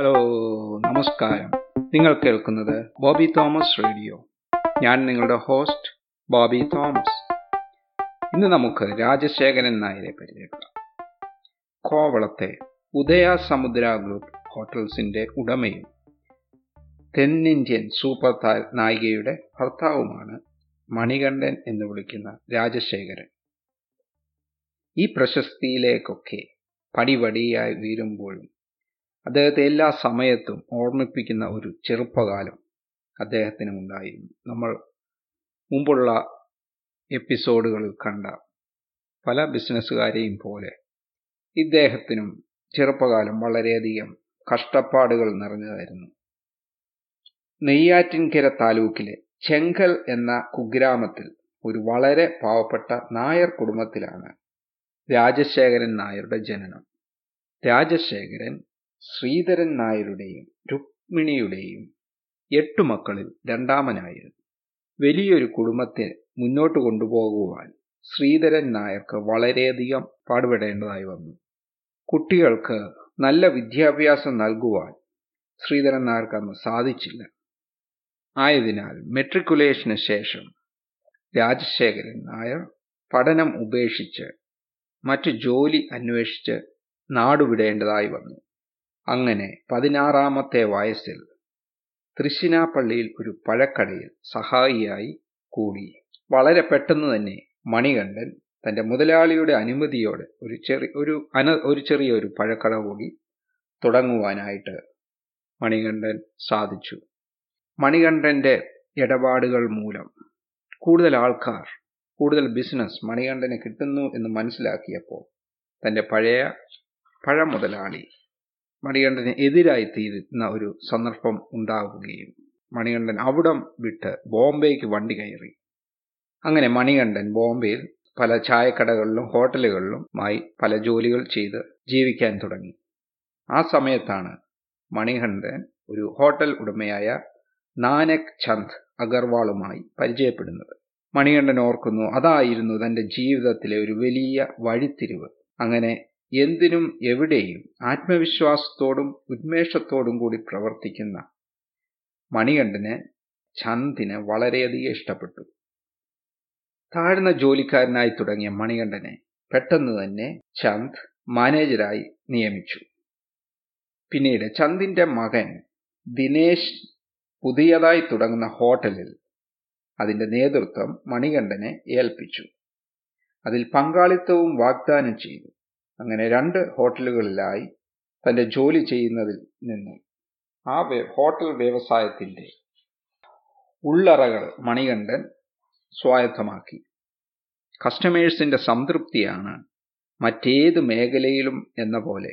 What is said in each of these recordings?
Hello നമസ്കാരം. നിങ്ങൾ കേൾക്കുന്നത് ബോബി തോമസ് റേഡിയോ. ഞാൻ നിങ്ങളുടെ ഹോസ്റ്റ് ബോബി തോമസ്. ഇന്ന് നമുക്ക് രാജശേഖരൻ നായരെ പരിചയപ്പെടാം. കോവളത്തെ ഉദയ സമുദ്ര ഗ്രൂപ്പ് ഹോട്ടൽസിന്റെ ഉടമയും തെന്നിന്ത്യൻ സൂപ്പർ നായികയുടെ ഭർത്താവുമാണ് മണികണ്ഠൻ എന്ന് വിളിക്കുന്ന രാജശേഖരൻ. ഈ പ്രശസ്തിയിലേക്കൊക്കെ പടിപടിയായി വീരുമ്പോഴും അദ്ദേഹത്തെ എല്ലാ സമയത്തും ഓർമ്മിപ്പിക്കുന്ന ഒരു ചെറുപ്പകാലം അദ്ദേഹത്തിനും ഉണ്ടായിരുന്നു. നമ്മൾ മുമ്പുള്ള എപ്പിസോഡുകളിൽ കണ്ട പല ബിസിനസ്സുകാരെയും പോലെ ഇദ്ദേഹത്തിനും ചെറുപ്പകാലം വളരെയധികം കഷ്ടപ്പാടുകൾ നിറഞ്ഞതായിരുന്നു. നെയ്യാറ്റിൻകര താലൂക്കിലെ ചെങ്കൽ എന്ന കുഗ്രാമത്തിൽ ഒരു വളരെ പാവപ്പെട്ട നായർ കുടുംബത്തിലാണ് രാജശേഖരൻ നായരുടെ ജനനം. രാജശേഖരൻ ശ്രീധരൻ നായരുടെയും രുക്മിണിയുടെയും എട്ടു മക്കളിൽ രണ്ടാമനായിരുന്നു. വലിയൊരു കുടുംബത്തെ മുന്നോട്ട് കൊണ്ടുപോകുവാൻ ശ്രീധരൻ നായർക്ക് വളരെയധികം പാടുപെടേണ്ടതായി വന്നു. കുട്ടികൾക്ക് നല്ല വിദ്യാഭ്യാസം നൽകുവാൻ ശ്രീധരൻ നായർക്ക് അന്ന് സാധിച്ചില്ല. ആയതിനാൽ മെട്രിക്കുലേഷന് ശേഷം രാജശേഖരൻ നായർ പഠനം ഉപേക്ഷിച്ച് മറ്റു ജോലി അന്വേഷിച്ച് നാടുവിടേണ്ടതായി വന്നു. അങ്ങനെ പതിനാറാമത്തെ വയസ്സിൽ തൃശ്ശിനാപ്പള്ളിയിൽ ഒരു പഴക്കടയിൽ സഹായിയായി കൂടി. വളരെ പെട്ടെന്ന് തന്നെ മണികണ്ഠൻ തന്റെ മുതലാളിയുടെ അനുമതിയോടെ ഒരു ചെറിയ ഒരു അന ഒരു ചെറിയൊരു പഴക്കട കൂടി തുടങ്ങുവാനായിട്ട് മണികണ്ഠൻ സാധിച്ചു. മണികണ്ഠന്റെ ഇടപാടുകൾ മൂലം കൂടുതൽ ആൾക്കാർ കൂടുതൽ ബിസിനസ് മണികണ്ഠന് കിട്ടുന്നു എന്ന് മനസ്സിലാക്കിയപ്പോൾ തന്റെ പഴയ പഴമുതലാളി മണികണ്ഠന് എതിരായി തീരുന്ന ഒരു സന്ദർഭം ഉണ്ടാവുകയും മണികണ്ഠൻ അവിടം വിട്ട് ബോംബെക്ക് വണ്ടി കയറി. അങ്ങനെ മണികണ്ഠൻ ബോംബെയിൽ പല ചായക്കടകളിലും ഹോട്ടലുകളിലും ആയി പല ജോലികൾ ചെയ്ത് ജീവിക്കാൻ തുടങ്ങി. ആ സമയത്താണ് മണികണ്ഠൻ ഒരു ഹോട്ടൽ ഉടമയായ നാനക് ചന്ദ് അഗർവാളുമായി പരിചയപ്പെടുന്നത്. മണികണ്ഠൻ ഓർക്കുന്നു അതായിരുന്നു തന്റെ ജീവിതത്തിലെ ഒരു വലിയ വഴിത്തിരിവ്. അങ്ങനെ എന്തിനും എവിടെയും ആത്മവിശ്വാസത്തോടും ഉന്മേഷത്തോടും കൂടി പ്രവർത്തിക്കുന്ന മണികണ്ഠന് ചന്ദിന് വളരെയധികം ഇഷ്ടപ്പെട്ടു. താഴ്ന്ന ജോലിക്കാരനായി തുടങ്ങിയ മണികണ്ഠനെ പെട്ടെന്ന് തന്നെ ചന്ദ് മാനേജരായി നിയമിച്ചു. പിന്നീട് ചന്ദിന്റെ മകൻ ദിനേശ് പുതിയതായി തുടങ്ങുന്ന ഹോട്ടലിൽ അതിന്റെ നേതൃത്വം മണികണ്ഠനെ ഏൽപ്പിച്ചു. അതിൽ പങ്കാളിത്തവും വാഗ്ദാനം ചെയ്തു. അങ്ങനെ രണ്ട് ഹോട്ടലുകളിലായി തന്റെ ജോലി ചെയ്യുന്നതിൽ നിന്നും. ആ ഹോട്ടൽ വ്യവസായത്തിന്റെ ഉള്ളറകൾ മണികണ്ഠൻ സ്വായത്തമാക്കി. കസ്റ്റമേഴ്സിന്റെ സംതൃപ്തിയാണ് മറ്റേത് മേഖലയിലും എന്ന പോലെ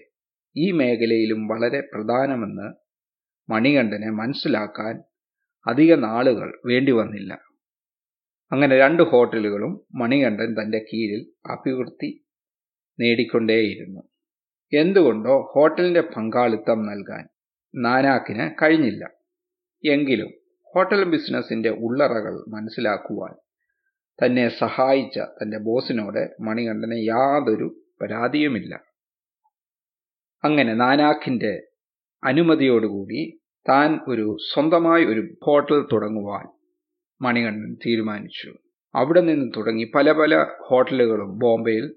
ഈ മേഖലയിലും വളരെ പ്രധാനമെന്ന് മണികണ്ഠനെ മനസ്സിലാക്കാൻ അധിക നാളുകൾ വേണ്ടി വന്നില്ല. അങ്ങനെ രണ്ട് ഹോട്ടലുകളും മണികണ്ഠൻ തന്റെ കീഴിൽ അഭിവൃദ്ധി നേടിക്കൊണ്ടേയിരുന്നു. എന്തുകൊണ്ടോ ഹോട്ടലിന്റെ പങ്കാളിത്തം നൽകാൻ നാനാക്കിന് കഴിഞ്ഞില്ല. എങ്കിലും ഹോട്ടൽ ബിസിനസിന്റെ ഉള്ളറകൾ മനസ്സിലാക്കുവാൻ തന്നെ സഹായിച്ച തന്റെ ബോസിനോട് മണികണ്ഠന് യാതൊരു പരാതിയുമില്ല. അങ്ങനെ നാനാക്കിന്റെ അനുമതിയോടുകൂടി താൻ ഒരു സ്വന്തമായി ഒരു ഹോട്ടൽ തുടങ്ങുവാൻ മണികണ്ഠൻ തീരുമാനിച്ചു. അവിടെ നിന്ന് തുടങ്ങി പല പല ഹോട്ടലുകളും ബോംബെയിൽ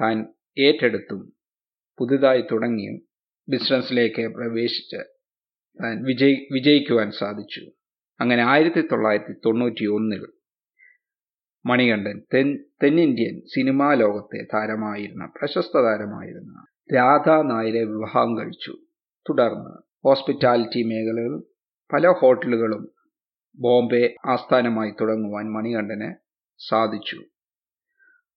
താൻ ഏറ്റെടുത്തും പുതുതായി തുടങ്ങിയും ബിസിനസ്സിലേക്ക് പ്രവേശിച്ച് താൻ വിജയി വിജയിക്കുവാൻ സാധിച്ചു. അങ്ങനെ ആയിരത്തി തൊള്ളായിരത്തി തൊണ്ണൂറ്റി ഒന്നിൽ മണികണ്ഠൻ തെൻ തെന്നിന്ത്യൻ സിനിമാ ലോകത്തെ താരമായിരുന്ന പ്രശസ്ത താരമായിരുന്ന രാധാ നായരെ വിവാഹം കഴിച്ചു. തുടർന്ന് ഹോസ്പിറ്റാലിറ്റി മേഖലകൾ പല ഹോട്ടലുകളും ബോംബെ ആസ്ഥാനമായി തുടങ്ങുവാൻ മണികണ്ഠന് സാധിച്ചു.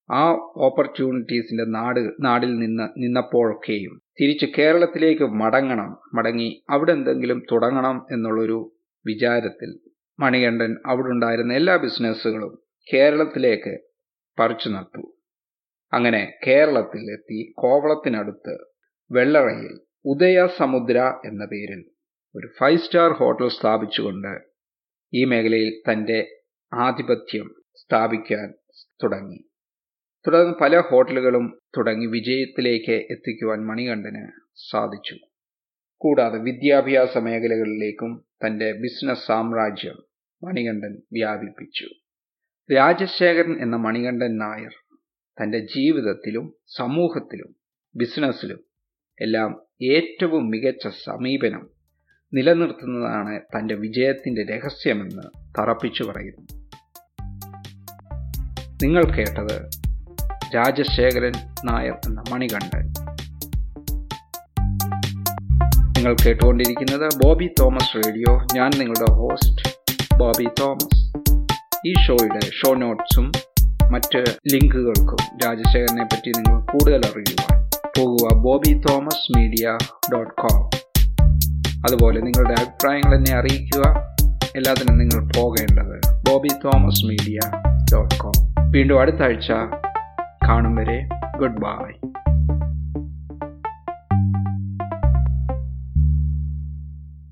ആ ഓപ്പർച്യൂണിറ്റീസിന്റെ നാട് നാടിൽ നിന്ന് നിന്നപ്പോഴൊക്കെയും തിരിച്ച് കേരളത്തിലേക്ക് മടങ്ങണം മടങ്ങി അവിടെ എന്തെങ്കിലും തുടങ്ങണം എന്നുള്ളൊരു വിചാരത്തിൽ മണികണ്ഠൻ അവിടെ ഉണ്ടായിരുന്ന എല്ലാ ബിസിനസ്സുകളും കേരളത്തിലേക്ക് പറിച്ചു നട്ടു. അങ്ങനെ കേരളത്തിൽ എത്തി കോവളത്തിനടുത്ത് വെള്ളറയിൽ ഉദയ സമുദ്ര എന്ന പേരിൽ ഒരു ഫൈവ് സ്റ്റാർ ഹോട്ടൽ സ്ഥാപിച്ചുകൊണ്ട് ഈ മേഖലയിൽ തന്റെ ആധിപത്യം സ്ഥാപിക്കാൻ തുടങ്ങി. തുടർന്ന് പല ഹോട്ടലുകളും തുടങ്ങി വിജയത്തിലേക്ക് എത്തിക്കുവാൻ മണികണ്ഠന് സാധിച്ചു. കൂടാതെ വിദ്യാഭ്യാസ മേഖലകളിലേക്കും തന്റെ ബിസിനസ് സാമ്രാജ്യം മണികണ്ഠൻ വ്യാപിപ്പിച്ചു. രാജശേഖരൻ എന്ന മണികണ്ഠൻ നായർ തന്റെ ജീവിതത്തിലും സമൂഹത്തിലും ബിസിനസ്സിലും എല്ലാം ഏറ്റവും മികച്ച സമീപനം നിലനിർത്തുന്നതാണ് തന്റെ വിജയത്തിന്റെ രഹസ്യമെന്ന് തറപ്പിച്ചു പറയുന്നു. നിങ്ങൾ കേട്ടത് രാജശേഖരൻ നായർ എന്ന മണികണ്ഠൻ. നിങ്ങൾ കേട്ടുകൊണ്ടിരിക്കുന്നത് ബോബി തോമസ് റേഡിയോ. ഞാൻ നിങ്ങളുടെ ഹോസ്റ്റ് ബോബി തോമസ്. ഈ ഷോയുടെ ഷോ നോട്ട്സും മറ്റ് ലിങ്കുകൾക്കും രാജശേഖരനെ പറ്റി നിങ്ങൾ കൂടുതൽ അറിയുവാൻ പോകുക Bobby Thomas media dot com അതുപോലെ നിങ്ങളുടെ അഭിപ്രായങ്ങൾ എന്നെ അറിയിക്കുക. എല്ലാത്തിനും നിങ്ങൾ പോകേണ്ടത് Bobby Thomas media dot com വീണ്ടും അടുത്ത ആഴ്ച കാണും വരെ ഗുഡ് ബൈ.